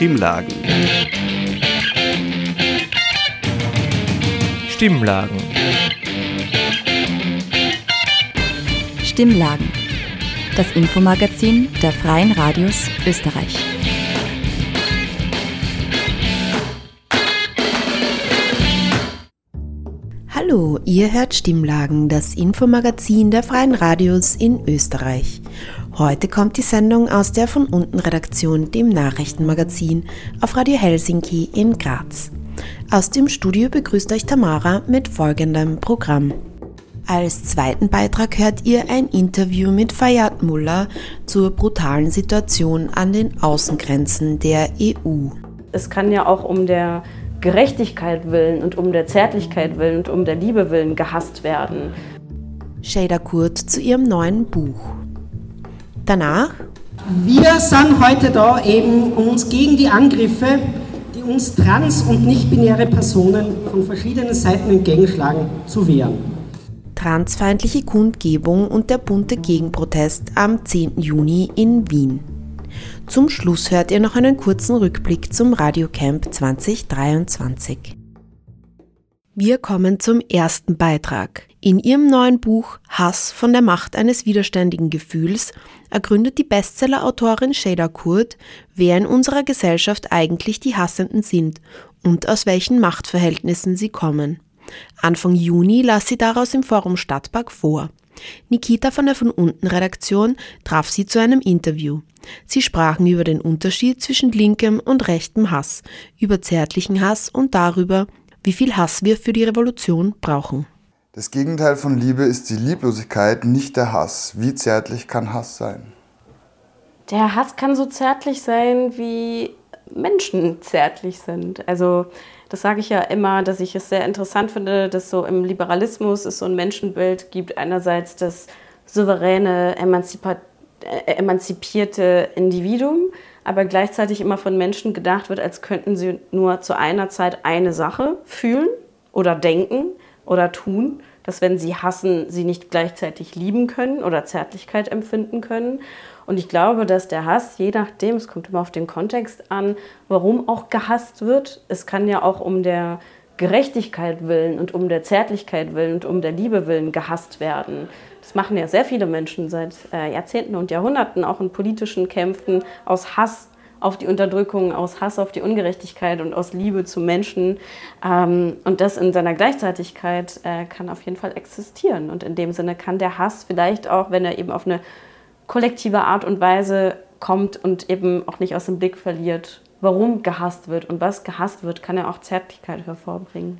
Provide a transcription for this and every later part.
Stimmlagen. Stimmlagen. Stimmlagen. Das Infomagazin der Freien Radios Österreich. Hallo, ihr hört Stimmlagen, das Infomagazin der Freien Radios in Österreich. Heute kommt die Sendung aus der von unten Redaktion, dem Nachrichtenmagazin auf Radio Helsinki in Graz. Aus dem Studio begrüßt euch Tamara mit folgendem Programm. Als zweiten Beitrag hört ihr ein Interview mit Fayad Muller zur brutalen Situation an den Außengrenzen der EU. Es kann ja auch um der Gerechtigkeit willen und um der Zärtlichkeit willen und um der Liebe willen gehasst werden. Shada Kurt zu ihrem neuen Buch. Danach? Wir sind heute da eben, um uns gegen die Angriffe, die uns trans- und nicht-binäre Personen von verschiedenen Seiten entgegenschlagen, zu wehren. Transfeindliche Kundgebung und der bunte Gegenprotest am 10. Juni in Wien. Zum Schluss hört ihr noch einen kurzen Rückblick zum Radiocamp 2023. Wir kommen zum ersten Beitrag. In ihrem neuen Buch Hass von der Macht eines widerständigen Gefühls ergründet die Bestseller-Autorin Shada Kurt, wer in unserer Gesellschaft eigentlich die Hassenden sind und aus welchen Machtverhältnissen sie kommen. Anfang Juni las sie daraus im Forum Stadtpark vor. Nikita von der von unten Redaktion traf sie zu einem Interview. Sie sprachen über den Unterschied zwischen linkem und rechtem Hass, über zärtlichen Hass und darüber, wie viel Hass wir für die Revolution brauchen. Das Gegenteil von Liebe ist die Lieblosigkeit, nicht der Hass. Wie zärtlich kann Hass sein? Der Hass kann so zärtlich sein, wie Menschen zärtlich sind. Also das sage ich ja immer, dass ich es sehr interessant finde, dass so im Liberalismus es so ein Menschenbild gibt. Einerseits das souveräne, äh, emanzipierte Individuum, aber gleichzeitig immer von Menschen gedacht wird, als könnten sie nur zu einer Zeit eine Sache fühlen oder denken oder tun, dass wenn sie hassen, sie nicht gleichzeitig lieben können oder Zärtlichkeit empfinden können. Und ich glaube, dass der Hass, je nachdem, es kommt immer auf den Kontext an, warum auch gehasst wird. Es kann ja auch um der Gerechtigkeit willen und um der Zärtlichkeit willen und um der Liebe willen gehasst werden. Das machen ja sehr viele Menschen seit äh, Jahrzehnten und Jahrhunderten, auch in politischen Kämpfen, aus Hass auf die Unterdrückung, aus Hass auf die Ungerechtigkeit und aus Liebe zu Menschen. Ähm, und das in seiner Gleichzeitigkeit äh, kann auf jeden Fall existieren. Und in dem Sinne kann der Hass vielleicht auch, wenn er eben auf eine kollektive Art und Weise kommt und eben auch nicht aus dem Blick verliert, warum gehasst wird und was gehasst wird, kann er auch Zärtlichkeit hervorbringen.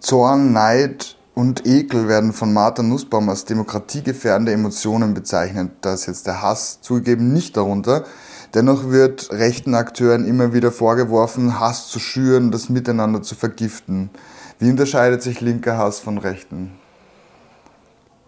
Zorn, Neid und Ekel werden von Martha Nussbaum als demokratiegefährdende Emotionen bezeichnet. Da ist jetzt der Hass zugegeben nicht darunter. Dennoch wird rechten Akteuren immer wieder vorgeworfen, Hass zu schüren, das Miteinander zu vergiften. Wie unterscheidet sich linker Hass von rechten?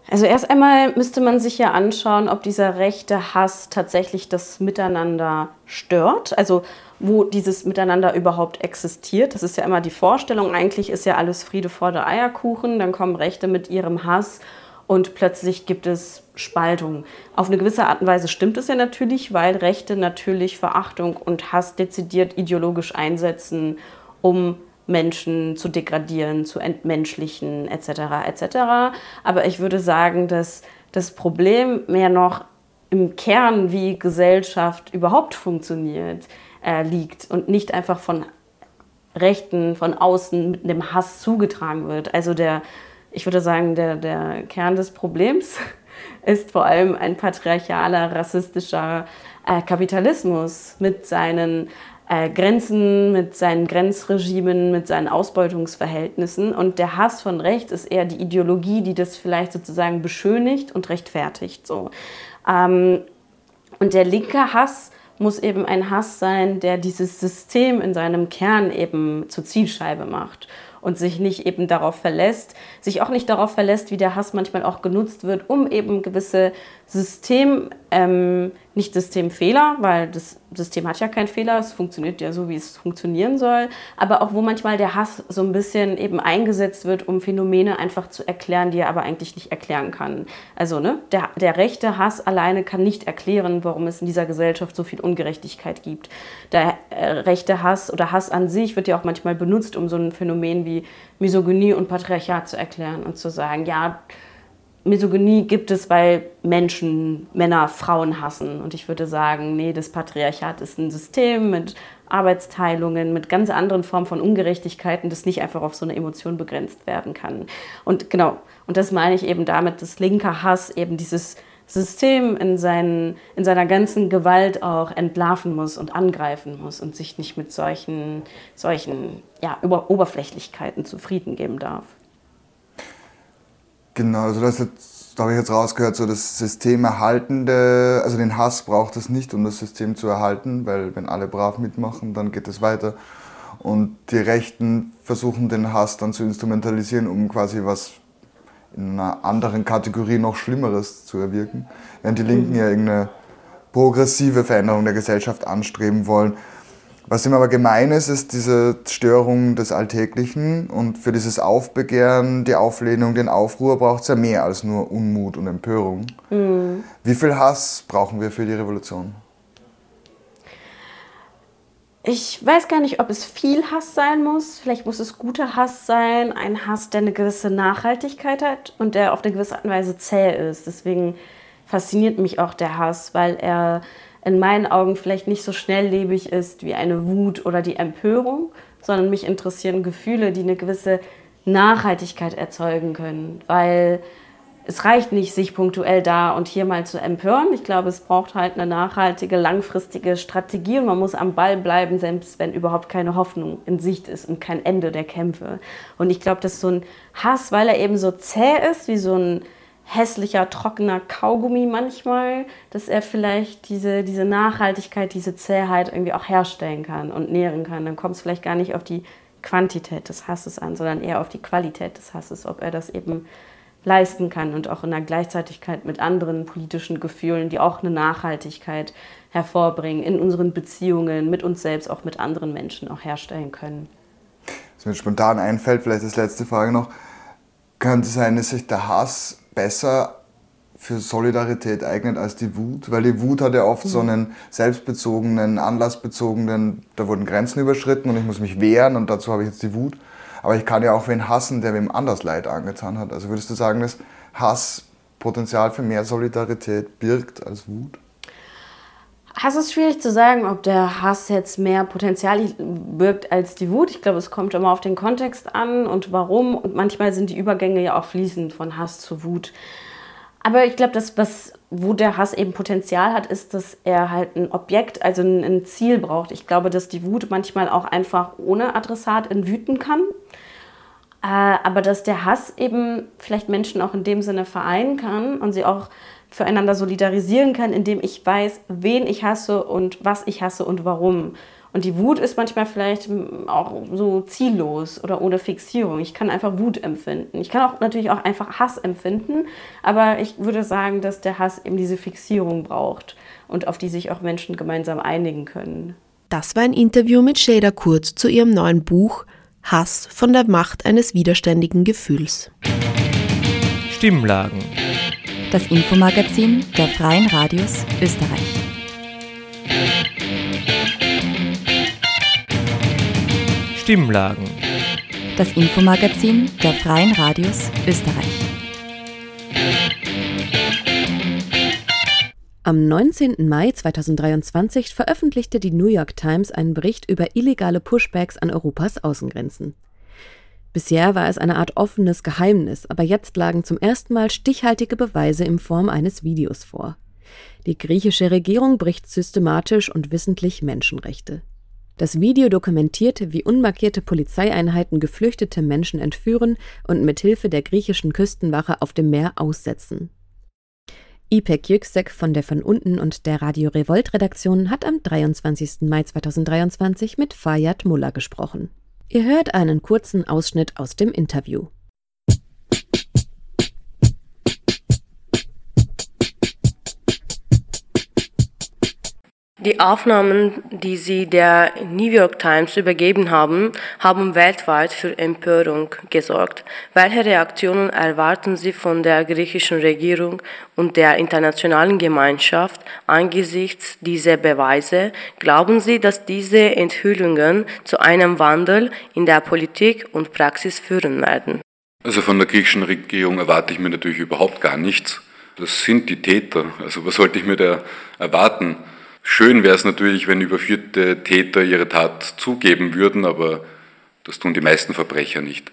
Also erst einmal müsste man sich ja anschauen, ob dieser rechte Hass tatsächlich das Miteinander stört. Also wo dieses Miteinander überhaupt existiert. Das ist ja immer die Vorstellung. Eigentlich ist ja alles Friede vor der Eierkuchen. Dann kommen Rechte mit ihrem Hass und plötzlich gibt es Spaltung. Auf eine gewisse Art und Weise stimmt es ja natürlich, weil Rechte natürlich Verachtung und Hass dezidiert ideologisch einsetzen, um Menschen zu degradieren, zu entmenschlichen etc. etc. Aber ich würde sagen, dass das Problem mehr noch im Kern, wie Gesellschaft überhaupt funktioniert, äh, liegt und nicht einfach von Rechten, von außen mit einem Hass zugetragen wird. Also der, ich würde sagen, der, der Kern des Problems ist vor allem ein patriarchaler, rassistischer äh, Kapitalismus mit seinen äh, Grenzen, mit seinen Grenzregimen, mit seinen Ausbeutungsverhältnissen. Und der Hass von rechts ist eher die Ideologie, die das vielleicht sozusagen beschönigt und rechtfertigt. So. Ähm, und der linke Hass muss eben ein Hass sein, der dieses System in seinem Kern eben zur Zielscheibe macht und sich nicht eben darauf verlässt, sich auch nicht darauf verlässt, wie der Hass manchmal auch genutzt wird, um eben gewisse Systemniveaus nicht Systemfehler, weil das System hat ja keinen Fehler, es funktioniert ja so, wie es funktionieren soll, aber auch wo manchmal der Hass so ein bisschen eben eingesetzt wird, um Phänomene einfach zu erklären, die er aber eigentlich nicht erklären kann. Also ne, der, der rechte Hass alleine kann nicht erklären, warum es in dieser Gesellschaft so viel Ungerechtigkeit gibt. Der äh, rechte Hass oder Hass an sich wird ja auch manchmal benutzt, um so ein Phänomen wie Misogynie und Patriarchat zu erklären und zu sagen, ja, Misogynie gibt es, weil Menschen Männer Frauen hassen. Und ich würde sagen, nee, das Patriarchat ist ein System mit Arbeitsteilungen, mit ganz anderen Formen von Ungerechtigkeiten, das nicht einfach auf so eine Emotion begrenzt werden kann. Und genau, und das meine ich eben damit, dass linker Hass eben dieses System in, seinen, in seiner ganzen Gewalt auch entlarven muss und angreifen muss und sich nicht mit solchen, solchen ja, Oberflächlichkeiten zufrieden geben darf. Genau, also das da habe ich jetzt rausgehört, so das System erhaltende, also den Hass braucht es nicht, um das System zu erhalten, weil wenn alle brav mitmachen, dann geht es weiter. Und die Rechten versuchen den Hass dann zu instrumentalisieren, um quasi was in einer anderen Kategorie noch Schlimmeres zu erwirken. Während die Linken ja irgendeine progressive Veränderung der Gesellschaft anstreben wollen. Was ihm aber gemein ist, ist diese Störung des Alltäglichen und für dieses Aufbegehren, die Auflehnung, den Aufruhr braucht es ja mehr als nur Unmut und Empörung. Mhm. Wie viel Hass brauchen wir für die Revolution? Ich weiß gar nicht, ob es viel Hass sein muss. Vielleicht muss es guter Hass sein, ein Hass, der eine gewisse Nachhaltigkeit hat und der auf eine gewisse Art und Weise zäh ist. Deswegen fasziniert mich auch der Hass, weil er in meinen Augen vielleicht nicht so schnelllebig ist wie eine Wut oder die Empörung, sondern mich interessieren Gefühle, die eine gewisse Nachhaltigkeit erzeugen können, weil es reicht nicht, sich punktuell da und hier mal zu empören. Ich glaube, es braucht halt eine nachhaltige, langfristige Strategie und man muss am Ball bleiben, selbst wenn überhaupt keine Hoffnung in Sicht ist und kein Ende der Kämpfe. Und ich glaube, dass so ein Hass, weil er eben so zäh ist, wie so ein hässlicher, trockener Kaugummi manchmal, dass er vielleicht diese, diese Nachhaltigkeit, diese Zähheit irgendwie auch herstellen kann und nähren kann. Dann kommt es vielleicht gar nicht auf die Quantität des Hasses an, sondern eher auf die Qualität des Hasses, ob er das eben leisten kann und auch in der Gleichzeitigkeit mit anderen politischen Gefühlen, die auch eine Nachhaltigkeit hervorbringen, in unseren Beziehungen mit uns selbst, auch mit anderen Menschen auch herstellen können. Was mir spontan einfällt, vielleicht als letzte Frage noch, könnte sein, dass sich der Hass besser für Solidarität eignet als die Wut, weil die Wut hat ja oft mhm. so einen selbstbezogenen, anlassbezogenen, da wurden Grenzen überschritten und ich muss mich wehren und dazu habe ich jetzt die Wut. Aber ich kann ja auch wen hassen, der wem anders Leid angetan hat. Also würdest du sagen, dass Hass Potenzial für mehr Solidarität birgt als Wut? Hass ist schwierig zu sagen, ob der Hass jetzt mehr Potenzial birgt als die Wut. Ich glaube, es kommt immer auf den Kontext an und warum. Und manchmal sind die Übergänge ja auch fließend von Hass zu Wut. Aber ich glaube, das, wo der Hass eben Potenzial hat, ist, dass er halt ein Objekt, also ein, ein Ziel braucht. Ich glaube, dass die Wut manchmal auch einfach ohne Adressat entwüten kann. Äh, aber dass der Hass eben vielleicht Menschen auch in dem Sinne vereinen kann und sie auch füreinander solidarisieren kann, indem ich weiß, wen ich hasse und was ich hasse und warum. Und die Wut ist manchmal vielleicht auch so ziellos oder ohne Fixierung. Ich kann einfach Wut empfinden. Ich kann auch natürlich auch einfach Hass empfinden, aber ich würde sagen, dass der Hass eben diese Fixierung braucht und auf die sich auch Menschen gemeinsam einigen können. Das war ein Interview mit Shada Kurz zu ihrem neuen Buch Hass von der Macht eines widerständigen Gefühls. Stimmlagen das Infomagazin der Freien Radios Österreich. Stimmlagen. Das Infomagazin der Freien Radios Österreich. Am 19. Mai 2023 veröffentlichte die New York Times einen Bericht über illegale Pushbacks an Europas Außengrenzen. Bisher war es eine Art offenes Geheimnis, aber jetzt lagen zum ersten Mal stichhaltige Beweise in Form eines Videos vor. Die griechische Regierung bricht systematisch und wissentlich Menschenrechte. Das Video dokumentiert, wie unmarkierte Polizeieinheiten geflüchtete Menschen entführen und mit Hilfe der griechischen Küstenwache auf dem Meer aussetzen. Ipek Yüksek von der von unten und der Radio Revolt Redaktion hat am 23. Mai 2023 mit Fayad Mullah gesprochen. Ihr hört einen kurzen Ausschnitt aus dem Interview. Die Aufnahmen, die Sie der New York Times übergeben haben, haben weltweit für Empörung gesorgt. Welche Reaktionen erwarten Sie von der griechischen Regierung und der internationalen Gemeinschaft angesichts dieser Beweise? Glauben Sie, dass diese Enthüllungen zu einem Wandel in der Politik und Praxis führen werden? Also von der griechischen Regierung erwarte ich mir natürlich überhaupt gar nichts. Das sind die Täter. Also was sollte ich mir da erwarten? Schön wäre es natürlich, wenn überführte Täter ihre Tat zugeben würden, aber das tun die meisten Verbrecher nicht.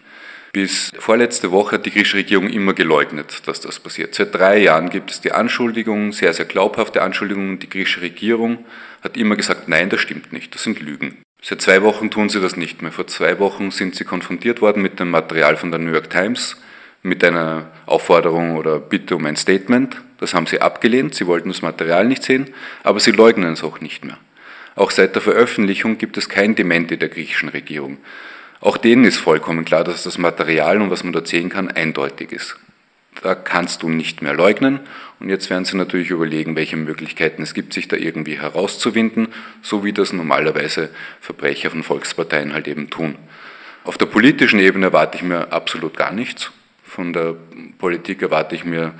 Bis vorletzte Woche hat die griechische Regierung immer geleugnet, dass das passiert. Seit drei Jahren gibt es die Anschuldigungen, sehr, sehr glaubhafte Anschuldigungen. Die griechische Regierung hat immer gesagt, nein, das stimmt nicht, das sind Lügen. Seit zwei Wochen tun sie das nicht mehr. Vor zwei Wochen sind sie konfrontiert worden mit dem Material von der New York Times, mit einer Aufforderung oder Bitte um ein Statement. Das haben sie abgelehnt, sie wollten das Material nicht sehen, aber sie leugnen es auch nicht mehr. Auch seit der Veröffentlichung gibt es kein Dementi der griechischen Regierung. Auch denen ist vollkommen klar, dass das Material und was man dort sehen kann, eindeutig ist. Da kannst du nicht mehr leugnen. Und jetzt werden sie natürlich überlegen, welche Möglichkeiten es gibt, sich da irgendwie herauszuwinden, so wie das normalerweise Verbrecher von Volksparteien halt eben tun. Auf der politischen Ebene erwarte ich mir absolut gar nichts. Von der Politik erwarte ich mir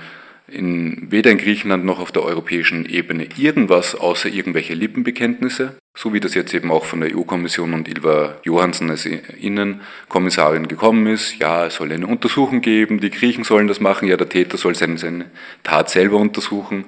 in, weder in Griechenland noch auf der europäischen Ebene irgendwas außer irgendwelche Lippenbekenntnisse, so wie das jetzt eben auch von der EU-Kommission und Ilva Johansson als Innenkommissarin gekommen ist. Ja, es soll eine Untersuchung geben, die Griechen sollen das machen, ja, der Täter soll seine, seine Tat selber untersuchen.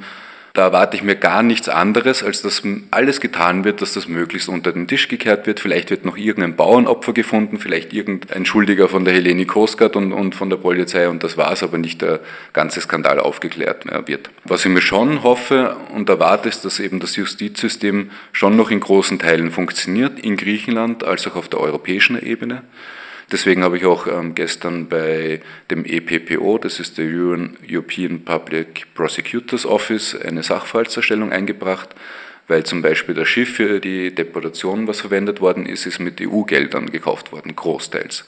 Da erwarte ich mir gar nichts anderes, als dass alles getan wird, dass das möglichst unter den Tisch gekehrt wird. Vielleicht wird noch irgendein Bauernopfer gefunden, vielleicht irgendein Schuldiger von der Heleni Koskat und, und von der Polizei und das war es, aber nicht der ganze Skandal aufgeklärt wird. Was ich mir schon hoffe und erwarte, ist, dass eben das Justizsystem schon noch in großen Teilen funktioniert, in Griechenland als auch auf der europäischen Ebene. Deswegen habe ich auch ähm, gestern bei dem EPPO, das ist der European Public Prosecutors Office, eine Sachverhaltserstellung eingebracht, weil zum Beispiel das Schiff für die Deportation, was verwendet worden ist, ist mit EU-Geldern gekauft worden, großteils.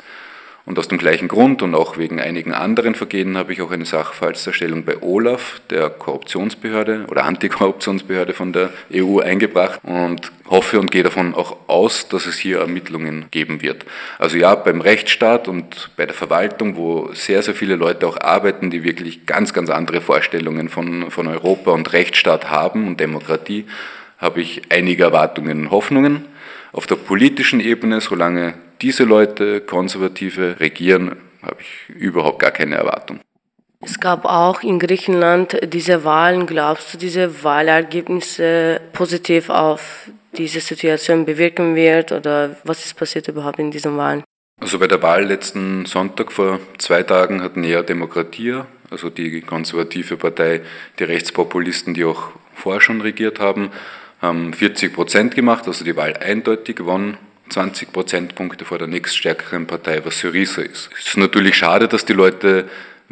Und aus dem gleichen Grund und auch wegen einigen anderen Vergehen habe ich auch eine Sachverhaltserstellung bei OLAF, der Korruptionsbehörde oder Antikorruptionsbehörde von der EU eingebracht und hoffe und gehe davon auch aus, dass es hier Ermittlungen geben wird. Also ja, beim Rechtsstaat und bei der Verwaltung, wo sehr, sehr viele Leute auch arbeiten, die wirklich ganz, ganz andere Vorstellungen von, von Europa und Rechtsstaat haben und Demokratie, habe ich einige Erwartungen und Hoffnungen. Auf der politischen Ebene, solange diese Leute, Konservative, regieren, habe ich überhaupt gar keine Erwartung. Es gab auch in Griechenland diese Wahlen. Glaubst du, diese Wahlergebnisse positiv auf diese Situation bewirken wird oder was ist passiert überhaupt in diesen Wahlen? Also bei der Wahl letzten Sonntag vor zwei Tagen hat Nea Demokratia, also die konservative Partei, die Rechtspopulisten, die auch vorher schon regiert haben, haben 40 Prozent gemacht, also die Wahl eindeutig gewonnen 20 Prozentpunkte vor der nächststärkeren Partei, was Syriza ist. Es ist natürlich schade, dass die Leute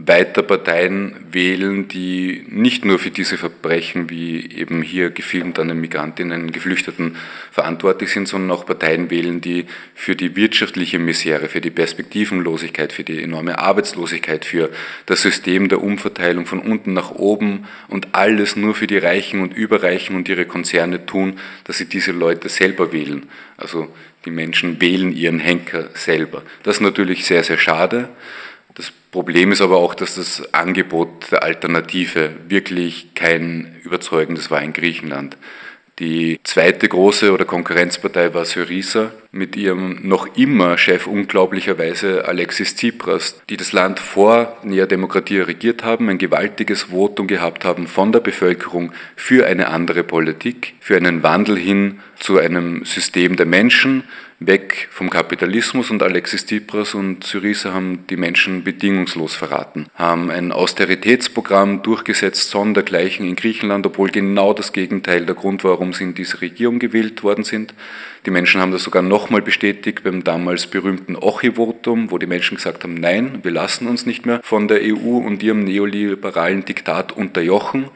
weiter Parteien wählen, die nicht nur für diese Verbrechen, wie eben hier gefilmt an den Migrantinnen, Geflüchteten verantwortlich sind, sondern auch Parteien wählen, die für die wirtschaftliche Misere, für die Perspektivenlosigkeit, für die enorme Arbeitslosigkeit, für das System der Umverteilung von unten nach oben und alles nur für die Reichen und Überreichen und ihre Konzerne tun, dass sie diese Leute selber wählen. Also die Menschen wählen ihren Henker selber. Das ist natürlich sehr, sehr schade. Das Problem ist aber auch, dass das Angebot der Alternative wirklich kein überzeugendes war in Griechenland. Die zweite große oder Konkurrenzpartei war Syriza mit ihrem noch immer Chef unglaublicherweise Alexis Tsipras, die das Land vor Nea Demokratie regiert haben, ein gewaltiges Votum gehabt haben von der Bevölkerung für eine andere Politik, für einen Wandel hin zu einem System der Menschen, weg vom Kapitalismus und Alexis Tsipras und Syriza haben die Menschen bedingungslos verraten, haben ein Austeritätsprogramm durchgesetzt, sondergleichen in Griechenland, obwohl genau das Gegenteil der Grund war, warum sie in diese Regierung gewählt worden sind. Die Menschen haben das sogar nochmal bestätigt beim damals berühmten Ochi-Votum, wo die Menschen gesagt haben, nein, wir lassen uns nicht mehr von der EU und ihrem neoliberalen Diktat unterjochen.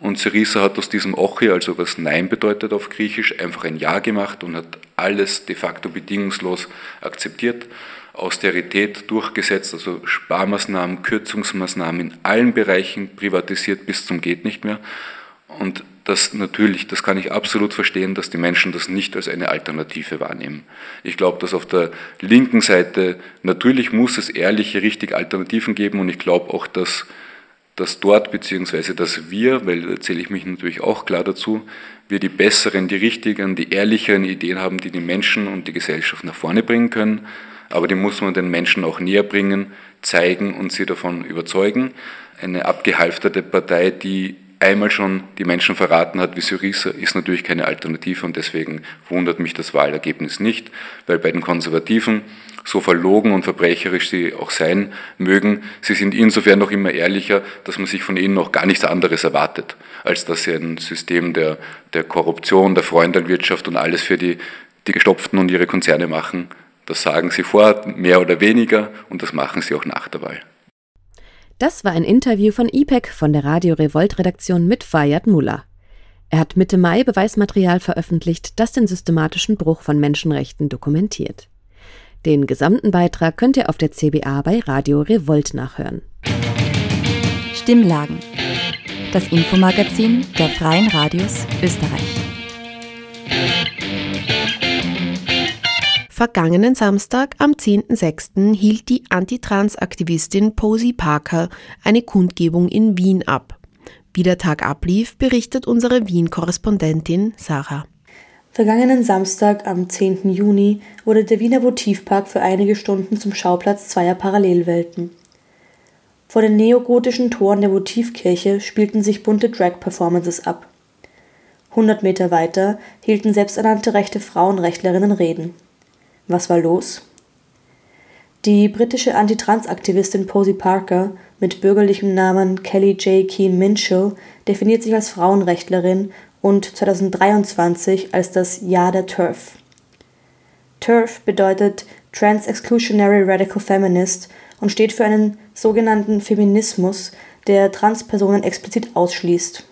Und Syriza hat aus diesem Ochi, also was Nein bedeutet auf Griechisch, einfach ein Ja gemacht und hat alles de facto bedingungslos akzeptiert. Austerität durchgesetzt, also Sparmaßnahmen, Kürzungsmaßnahmen in allen Bereichen privatisiert bis zum geht nicht mehr. Und dass natürlich, das kann ich absolut verstehen, dass die Menschen das nicht als eine Alternative wahrnehmen. Ich glaube, dass auf der linken Seite natürlich muss es ehrliche, richtig Alternativen geben und ich glaube auch, dass, dass dort, beziehungsweise dass wir, weil da zähle ich mich natürlich auch klar dazu, wir die besseren, die richtigen, die ehrlicheren Ideen haben, die die Menschen und die Gesellschaft nach vorne bringen können. Aber die muss man den Menschen auch näher bringen, zeigen und sie davon überzeugen. Eine abgehalfterte Partei, die einmal schon die Menschen verraten hat wie Syriza, ist natürlich keine Alternative und deswegen wundert mich das Wahlergebnis nicht, weil bei den Konservativen, so verlogen und verbrecherisch sie auch sein mögen, sie sind insofern noch immer ehrlicher, dass man sich von ihnen noch gar nichts anderes erwartet, als dass sie ein System der, der Korruption, der Freundelwirtschaft und alles für die, die Gestopften und ihre Konzerne machen. Das sagen sie vor, mehr oder weniger, und das machen sie auch nach der Wahl. Das war ein Interview von IPEC von der Radio Revolt Redaktion mit Fayad Mullah. Er hat Mitte Mai Beweismaterial veröffentlicht, das den systematischen Bruch von Menschenrechten dokumentiert. Den gesamten Beitrag könnt ihr auf der CBA bei Radio Revolt nachhören. Stimmlagen. Das Infomagazin der Freien Radios Österreich. Vergangenen Samstag, am 10.06., hielt die Antitrans-Aktivistin Posey Parker eine Kundgebung in Wien ab. Wie der Tag ablief, berichtet unsere Wien-Korrespondentin Sarah. Vergangenen Samstag, am 10. Juni, wurde der Wiener Votivpark für einige Stunden zum Schauplatz zweier Parallelwelten. Vor den neogotischen Toren der Votivkirche spielten sich bunte Drag-Performances ab. 100 Meter weiter hielten selbsternannte rechte Frauenrechtlerinnen Reden. Was war los? Die britische Antitrans-Aktivistin Posey Parker mit bürgerlichem Namen Kelly J. Keen Minshall definiert sich als Frauenrechtlerin und 2023 als das Jahr der TERF. TERF bedeutet Trans-Exclusionary Radical Feminist und steht für einen sogenannten Feminismus, der Transpersonen explizit ausschließt.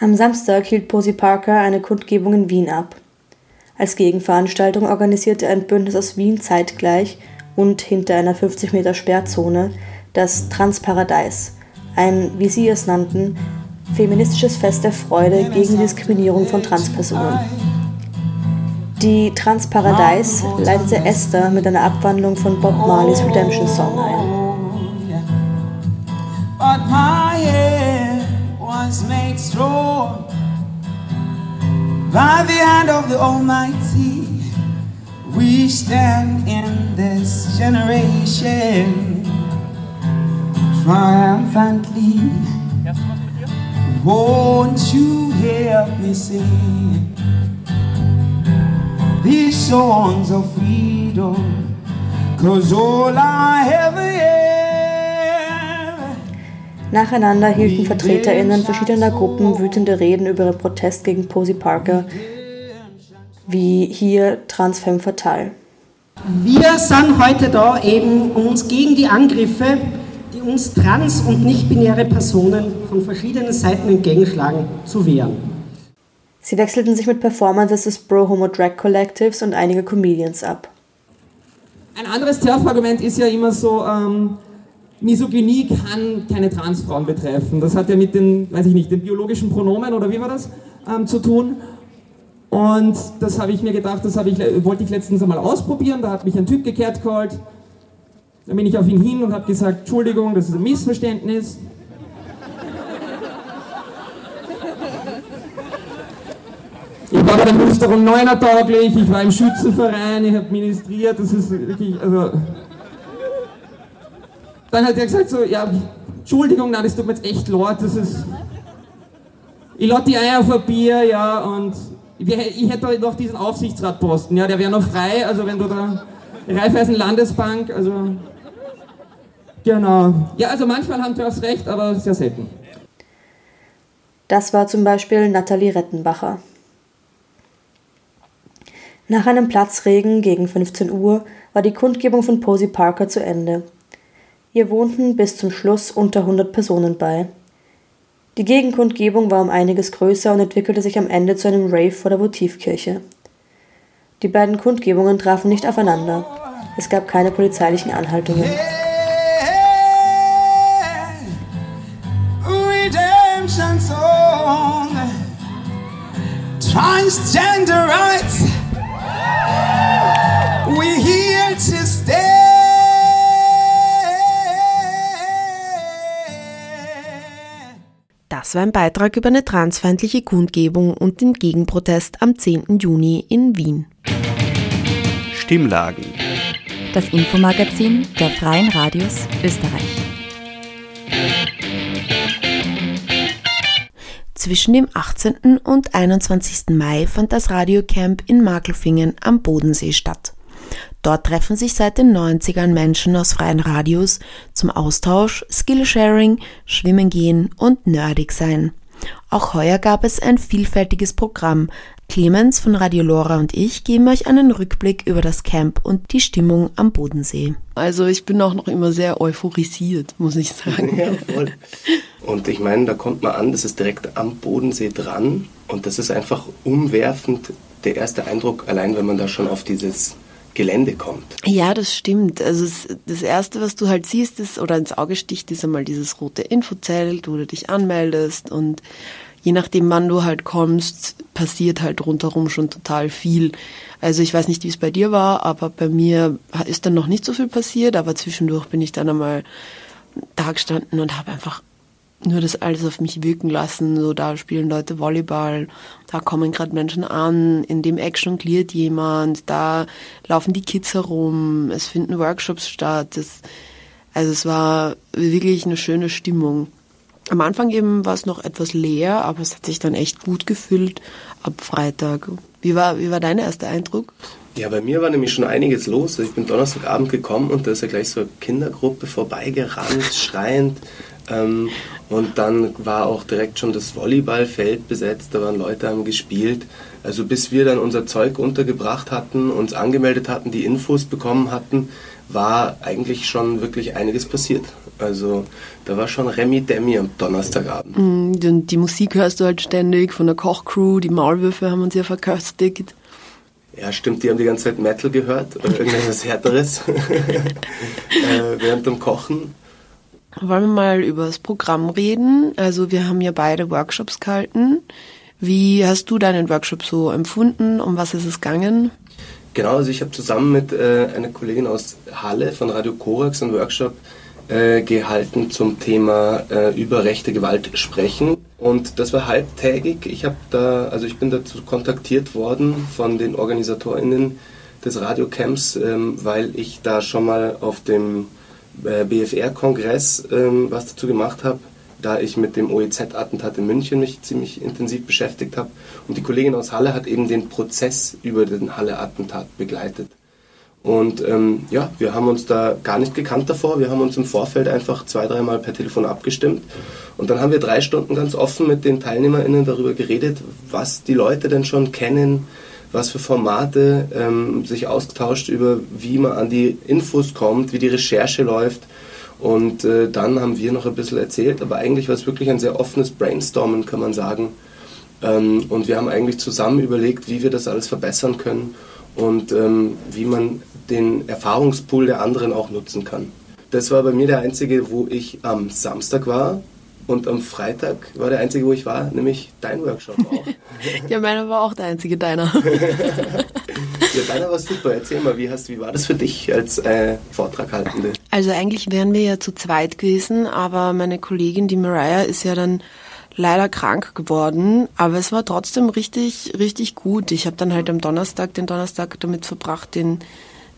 Am Samstag hielt Posey Parker eine Kundgebung in Wien ab. Als Gegenveranstaltung organisierte ein Bündnis aus Wien zeitgleich und hinter einer 50 Meter Sperrzone das Transparadise, ein, wie sie es nannten, feministisches Fest der Freude gegen Diskriminierung von Transpersonen. Die Transparadise leitete Esther mit einer Abwandlung von Bob Marleys Redemption Song ein. But my head was made strong by the hand of the Almighty, we stand in this generation triumphantly. Won't you help me sing these songs of freedom? Cause all I ever Nacheinander hielten VertreterInnen verschiedener Gruppen wütende Reden über ihren Protest gegen Posey Parker, wie hier Transfemme Fatal. Wir sind heute da eben, um uns gegen die Angriffe, die uns trans- und nicht-binäre Personen von verschiedenen Seiten entgegenschlagen, zu wehren. Sie wechselten sich mit Performances des Bro Homo Drag Collectives und einige Comedians ab. Ein anderes TERF-Argument ist ja immer so, ähm, Misogynie kann keine Transfrauen betreffen. Das hat ja mit den, weiß ich nicht, den biologischen Pronomen oder wie war das ähm, zu tun. Und das habe ich mir gedacht, das ich, wollte ich letztens einmal ausprobieren. Da hat mich ein Typ gekehrt geholt. Dann bin ich auf ihn hin und habe gesagt, Entschuldigung, das ist ein Missverständnis. Ich war bei der Musterung Neuner tauglich, ich war im Schützenverein, ich habe ministriert, das ist wirklich, also dann hat er gesagt so, ja, Entschuldigung, nein, das tut mir jetzt echt leid, das ist... Ich lade die Eier auf ein Bier, ja, und ich, hätte noch diesen Aufsichtsratposten, ja, der wäre noch frei, also wenn du da... Raiffeisen Landesbank, also... Genau. Ja, also manchmal haben aufs Recht, aber sehr selten. Das war zum Beispiel Nathalie Rettenbacher. Nach einem Platzregen gegen 15 Uhr war die Kundgebung von Posey Parker zu Ende. Hier wohnten bis zum Schluss unter 100 Personen bei. Die Gegenkundgebung war um einiges größer und entwickelte sich am Ende zu einem Rave vor der Votivkirche. Die beiden Kundgebungen trafen nicht aufeinander. Es gab keine polizeilichen Anhaltungen. Redemption Song Transgender Das war ein Beitrag über eine transfeindliche Kundgebung und den Gegenprotest am 10. Juni in Wien. Stimmlagen. Das Infomagazin der Freien Radios Österreich. Zwischen dem 18. und 21. Mai fand das Radiocamp in Makelfingen am Bodensee statt. Dort treffen sich seit den 90ern Menschen aus freien Radios zum Austausch, Skillsharing, Schwimmen gehen und nerdig sein. Auch heuer gab es ein vielfältiges Programm. Clemens von Radio Lora und ich geben euch einen Rückblick über das Camp und die Stimmung am Bodensee. Also ich bin auch noch immer sehr euphorisiert, muss ich sagen. Ja, voll. Und ich meine, da kommt man an, das ist direkt am Bodensee dran und das ist einfach umwerfend der erste Eindruck, allein wenn man da schon auf dieses Gelände kommt. Ja, das stimmt. Also das Erste, was du halt siehst, ist, oder ins Auge sticht, ist einmal dieses rote Infozelt, wo du dich anmeldest und je nachdem, wann du halt kommst, passiert halt rundherum schon total viel. Also ich weiß nicht, wie es bei dir war, aber bei mir ist dann noch nicht so viel passiert, aber zwischendurch bin ich dann einmal da gestanden und habe einfach nur das alles auf mich wirken lassen. So, da spielen Leute Volleyball, da kommen gerade Menschen an, in dem Eck jongliert jemand, da laufen die Kids herum, es finden Workshops statt. Das, also es war wirklich eine schöne Stimmung. Am Anfang eben war es noch etwas leer, aber es hat sich dann echt gut gefüllt ab Freitag. Wie war, wie war dein erster Eindruck? Ja, bei mir war nämlich schon einiges los. Ich bin Donnerstagabend gekommen und da ist ja gleich so eine Kindergruppe vorbeigerannt, schreiend. Ähm, und dann war auch direkt schon das Volleyballfeld besetzt, da waren Leute haben gespielt. Also bis wir dann unser Zeug untergebracht hatten, uns angemeldet hatten, die Infos bekommen hatten, war eigentlich schon wirklich einiges passiert. Also da war schon Remi Demi am Donnerstagabend. Mm, die Musik hörst du halt ständig von der Kochcrew, die Maulwürfe haben uns ja verköstigt. Ja, stimmt, die haben die ganze Zeit Metal gehört oder irgendetwas Härteres äh, während dem Kochen. Wollen wir mal über das Programm reden? Also wir haben ja beide Workshops gehalten. Wie hast du deinen Workshop so empfunden? Um was ist es gegangen? Genau, also ich habe zusammen mit äh, einer Kollegin aus Halle von Radio Korax einen Workshop äh, gehalten zum Thema äh, über rechte Gewalt sprechen. Und das war halbtägig. Ich habe da, also ich bin dazu kontaktiert worden von den OrganisatorInnen des Radiocamps, ähm, weil ich da schon mal auf dem BFR-Kongress ähm, was dazu gemacht habe, da ich mit dem OEZ-Attentat in München mich ziemlich intensiv beschäftigt habe. Und die Kollegin aus Halle hat eben den Prozess über den Halle-Attentat begleitet. Und ähm, ja, wir haben uns da gar nicht gekannt davor. Wir haben uns im Vorfeld einfach zwei, dreimal per Telefon abgestimmt. Und dann haben wir drei Stunden ganz offen mit den TeilnehmerInnen darüber geredet, was die Leute denn schon kennen, was für Formate ähm, sich austauscht über, wie man an die Infos kommt, wie die Recherche läuft. Und äh, dann haben wir noch ein bisschen erzählt, aber eigentlich war es wirklich ein sehr offenes Brainstormen, kann man sagen. Ähm, und wir haben eigentlich zusammen überlegt, wie wir das alles verbessern können und ähm, wie man den Erfahrungspool der anderen auch nutzen kann. Das war bei mir der einzige, wo ich am Samstag war, und am Freitag war der einzige, wo ich war, nämlich dein Workshop auch. ja, meiner war auch der einzige deiner. ja, deiner war super. Erzähl mal, wie, hast, wie war das für dich als äh, Vortraghaltende? Also eigentlich wären wir ja zu zweit gewesen, aber meine Kollegin, die Mariah, ist ja dann leider krank geworden, aber es war trotzdem richtig, richtig gut. Ich habe dann halt am Donnerstag, den Donnerstag damit verbracht, den,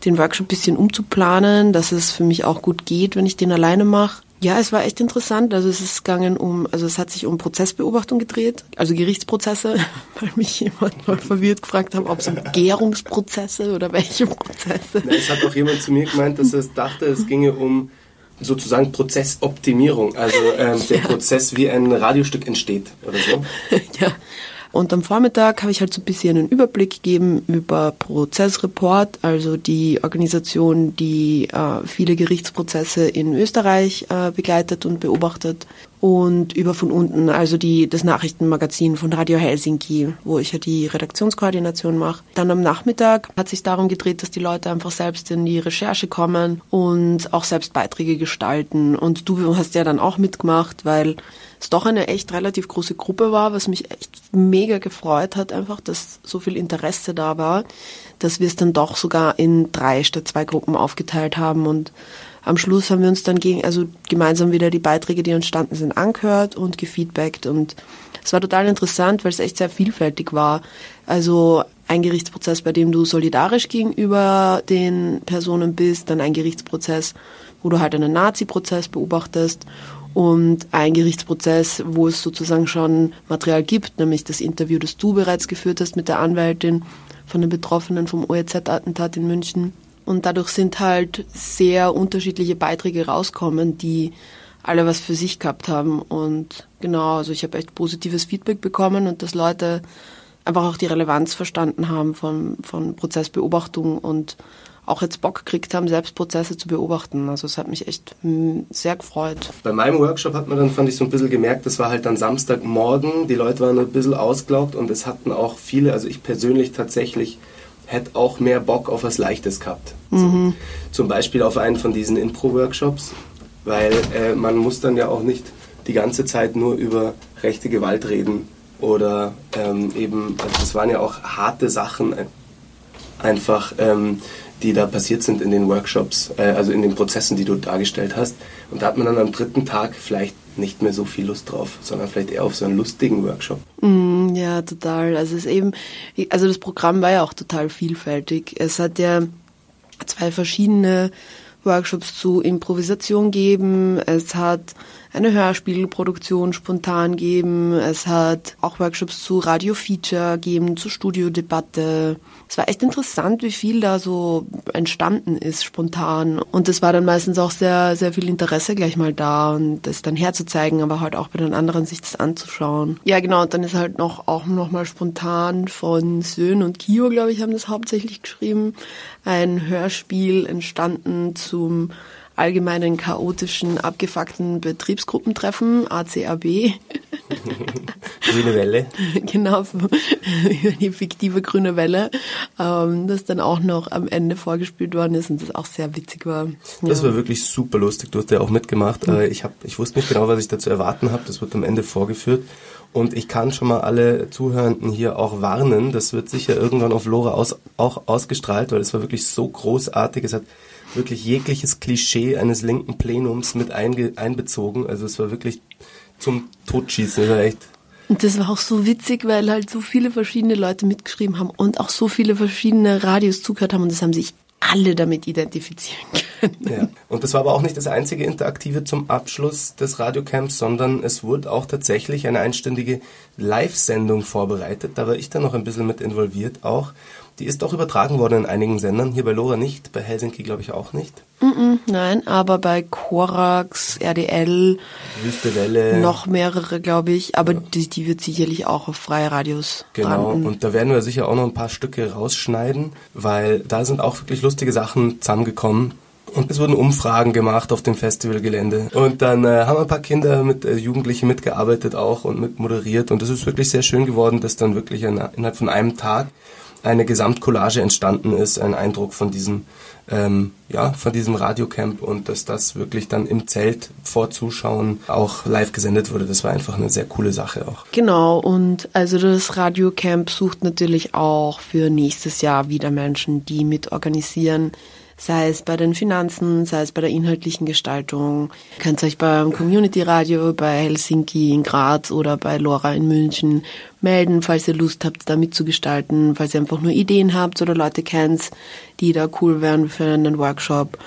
den Workshop ein bisschen umzuplanen, dass es für mich auch gut geht, wenn ich den alleine mache. Ja, es war echt interessant. Also es ist gegangen um, also es hat sich um Prozessbeobachtung gedreht, also Gerichtsprozesse, weil mich jemand mal verwirrt gefragt hat, ob es um Gärungsprozesse oder welche Prozesse. Na, es hat auch jemand zu mir gemeint, dass er dachte, es ginge um sozusagen Prozessoptimierung, also ähm, der ja. Prozess, wie ein Radiostück entsteht oder so. ja. Und am Vormittag habe ich halt so ein bisschen einen Überblick gegeben über Prozessreport, also die Organisation, die äh, viele Gerichtsprozesse in Österreich äh, begleitet und beobachtet. Und über von unten, also die, das Nachrichtenmagazin von Radio Helsinki, wo ich ja die Redaktionskoordination mache. Dann am Nachmittag hat sich darum gedreht, dass die Leute einfach selbst in die Recherche kommen und auch selbst Beiträge gestalten. Und du hast ja dann auch mitgemacht, weil es doch eine echt relativ große Gruppe war, was mich echt mega gefreut hat, einfach, dass so viel Interesse da war, dass wir es dann doch sogar in drei statt zwei Gruppen aufgeteilt haben und am Schluss haben wir uns dann gegen, also gemeinsam wieder die Beiträge, die entstanden sind, angehört und gefeedbackt und es war total interessant, weil es echt sehr vielfältig war. Also ein Gerichtsprozess, bei dem du solidarisch gegenüber den Personen bist, dann ein Gerichtsprozess, wo du halt einen Nazi-Prozess beobachtest und ein Gerichtsprozess, wo es sozusagen schon Material gibt, nämlich das Interview, das du bereits geführt hast mit der Anwältin von den Betroffenen vom OEZ-Attentat in München. Und dadurch sind halt sehr unterschiedliche Beiträge rauskommen, die alle was für sich gehabt haben. Und genau, also ich habe echt positives Feedback bekommen und dass Leute einfach auch die Relevanz verstanden haben von, von Prozessbeobachtung und auch jetzt Bock gekriegt haben, selbst Prozesse zu beobachten. Also es hat mich echt hm, sehr gefreut. Bei meinem Workshop hat man dann, fand ich, so ein bisschen gemerkt, das war halt dann Samstagmorgen, die Leute waren ein bisschen ausgelaugt und es hatten auch viele, also ich persönlich tatsächlich hätte auch mehr Bock auf was Leichtes gehabt. Mhm. Zum Beispiel auf einen von diesen Impro-Workshops, weil äh, man muss dann ja auch nicht die ganze Zeit nur über rechte Gewalt reden oder ähm, eben, also das waren ja auch harte Sachen einfach, ähm, die da passiert sind in den Workshops, äh, also in den Prozessen, die du dargestellt hast. Und da hat man dann am dritten Tag vielleicht nicht mehr so viel Lust drauf, sondern vielleicht eher auf so einen lustigen Workshop. Mm, ja, total. Also es eben, also das Programm war ja auch total vielfältig. Es hat ja zwei verschiedene Workshops zu Improvisation geben. Es hat eine Hörspielproduktion spontan geben. Es hat auch Workshops zu Radio-Feature geben, zu Studiodebatte. Es war echt interessant, wie viel da so entstanden ist spontan. Und es war dann meistens auch sehr, sehr viel Interesse gleich mal da und das dann herzuzeigen, aber halt auch bei den anderen sich das anzuschauen. Ja, genau. Und dann ist halt noch, auch noch mal spontan von Sön und Kio, glaube ich, haben das hauptsächlich geschrieben, ein Hörspiel entstanden zum allgemeinen chaotischen, abgefuckten Betriebsgruppentreffen, ACAB. grüne Welle. Genau, über die fiktive grüne Welle, ähm, das dann auch noch am Ende vorgespielt worden ist und das auch sehr witzig war. Ja. Das war wirklich super lustig, du hast ja auch mitgemacht. Mhm. Ich, hab, ich wusste nicht genau, was ich da zu erwarten habe, das wird am Ende vorgeführt. Und ich kann schon mal alle Zuhörenden hier auch warnen, das wird sicher irgendwann auf Lora aus, auch ausgestrahlt, weil es war wirklich so großartig. Es hat wirklich jegliches Klischee eines linken Plenums mit einge, einbezogen. Also es war wirklich zum Totschießen. Das war echt und das war auch so witzig, weil halt so viele verschiedene Leute mitgeschrieben haben und auch so viele verschiedene Radios zugehört haben und das haben sich alle damit identifizieren können. Ja. Und das war aber auch nicht das einzige Interaktive zum Abschluss des Radiocamps, sondern es wurde auch tatsächlich eine einstündige Live-Sendung vorbereitet. Da war ich dann noch ein bisschen mit involviert auch. Die ist auch übertragen worden in einigen Sendern, hier bei Lora nicht, bei Helsinki glaube ich auch nicht. Mm -mm, nein, aber bei Korax, RDL, Wüste Welle, noch mehrere glaube ich, aber ja. die, die wird sicherlich auch auf freie Radios Genau, branden. und da werden wir sicher auch noch ein paar Stücke rausschneiden, weil da sind auch wirklich lustige Sachen zusammengekommen. Und es wurden Umfragen gemacht auf dem Festivalgelände. Und dann äh, haben ein paar Kinder mit äh, Jugendliche mitgearbeitet auch und mit moderiert. Und es ist wirklich sehr schön geworden, dass dann wirklich in, innerhalb von einem Tag eine Gesamtcollage entstanden ist, ein Eindruck von diesem, ähm, ja, von diesem Radiocamp und dass das wirklich dann im Zelt vor Zuschauen auch live gesendet wurde. Das war einfach eine sehr coole Sache auch. Genau, und also das Radiocamp sucht natürlich auch für nächstes Jahr wieder Menschen, die mitorganisieren sei es bei den Finanzen, sei es bei der inhaltlichen Gestaltung. Ihr könnt euch beim Community Radio bei Helsinki in Graz oder bei Lora in München melden, falls ihr Lust habt, da mitzugestalten, falls ihr einfach nur Ideen habt oder Leute kennt, die da cool wären für einen Workshop.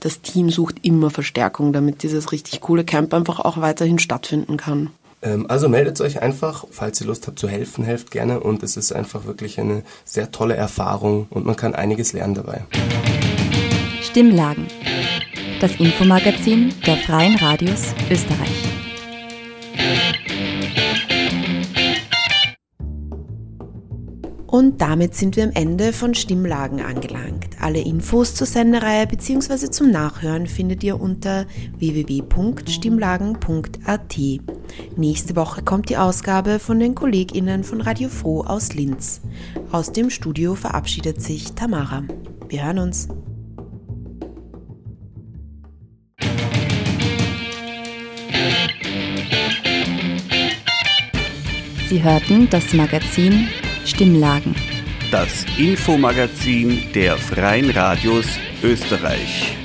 Das Team sucht immer Verstärkung, damit dieses richtig coole Camp einfach auch weiterhin stattfinden kann. Ähm, also meldet euch einfach, falls ihr Lust habt zu helfen, helft gerne und es ist einfach wirklich eine sehr tolle Erfahrung und man kann einiges lernen dabei. Stimmlagen. Das Infomagazin der Freien Radios Österreich. Und damit sind wir am Ende von Stimmlagen angelangt. Alle Infos zur Sendereihe bzw. zum Nachhören findet ihr unter www.stimmlagen.at. Nächste Woche kommt die Ausgabe von den KollegInnen von Radio Froh aus Linz. Aus dem Studio verabschiedet sich Tamara. Wir hören uns. Sie hörten das Magazin Stimmlagen. Das Infomagazin der Freien Radios Österreich.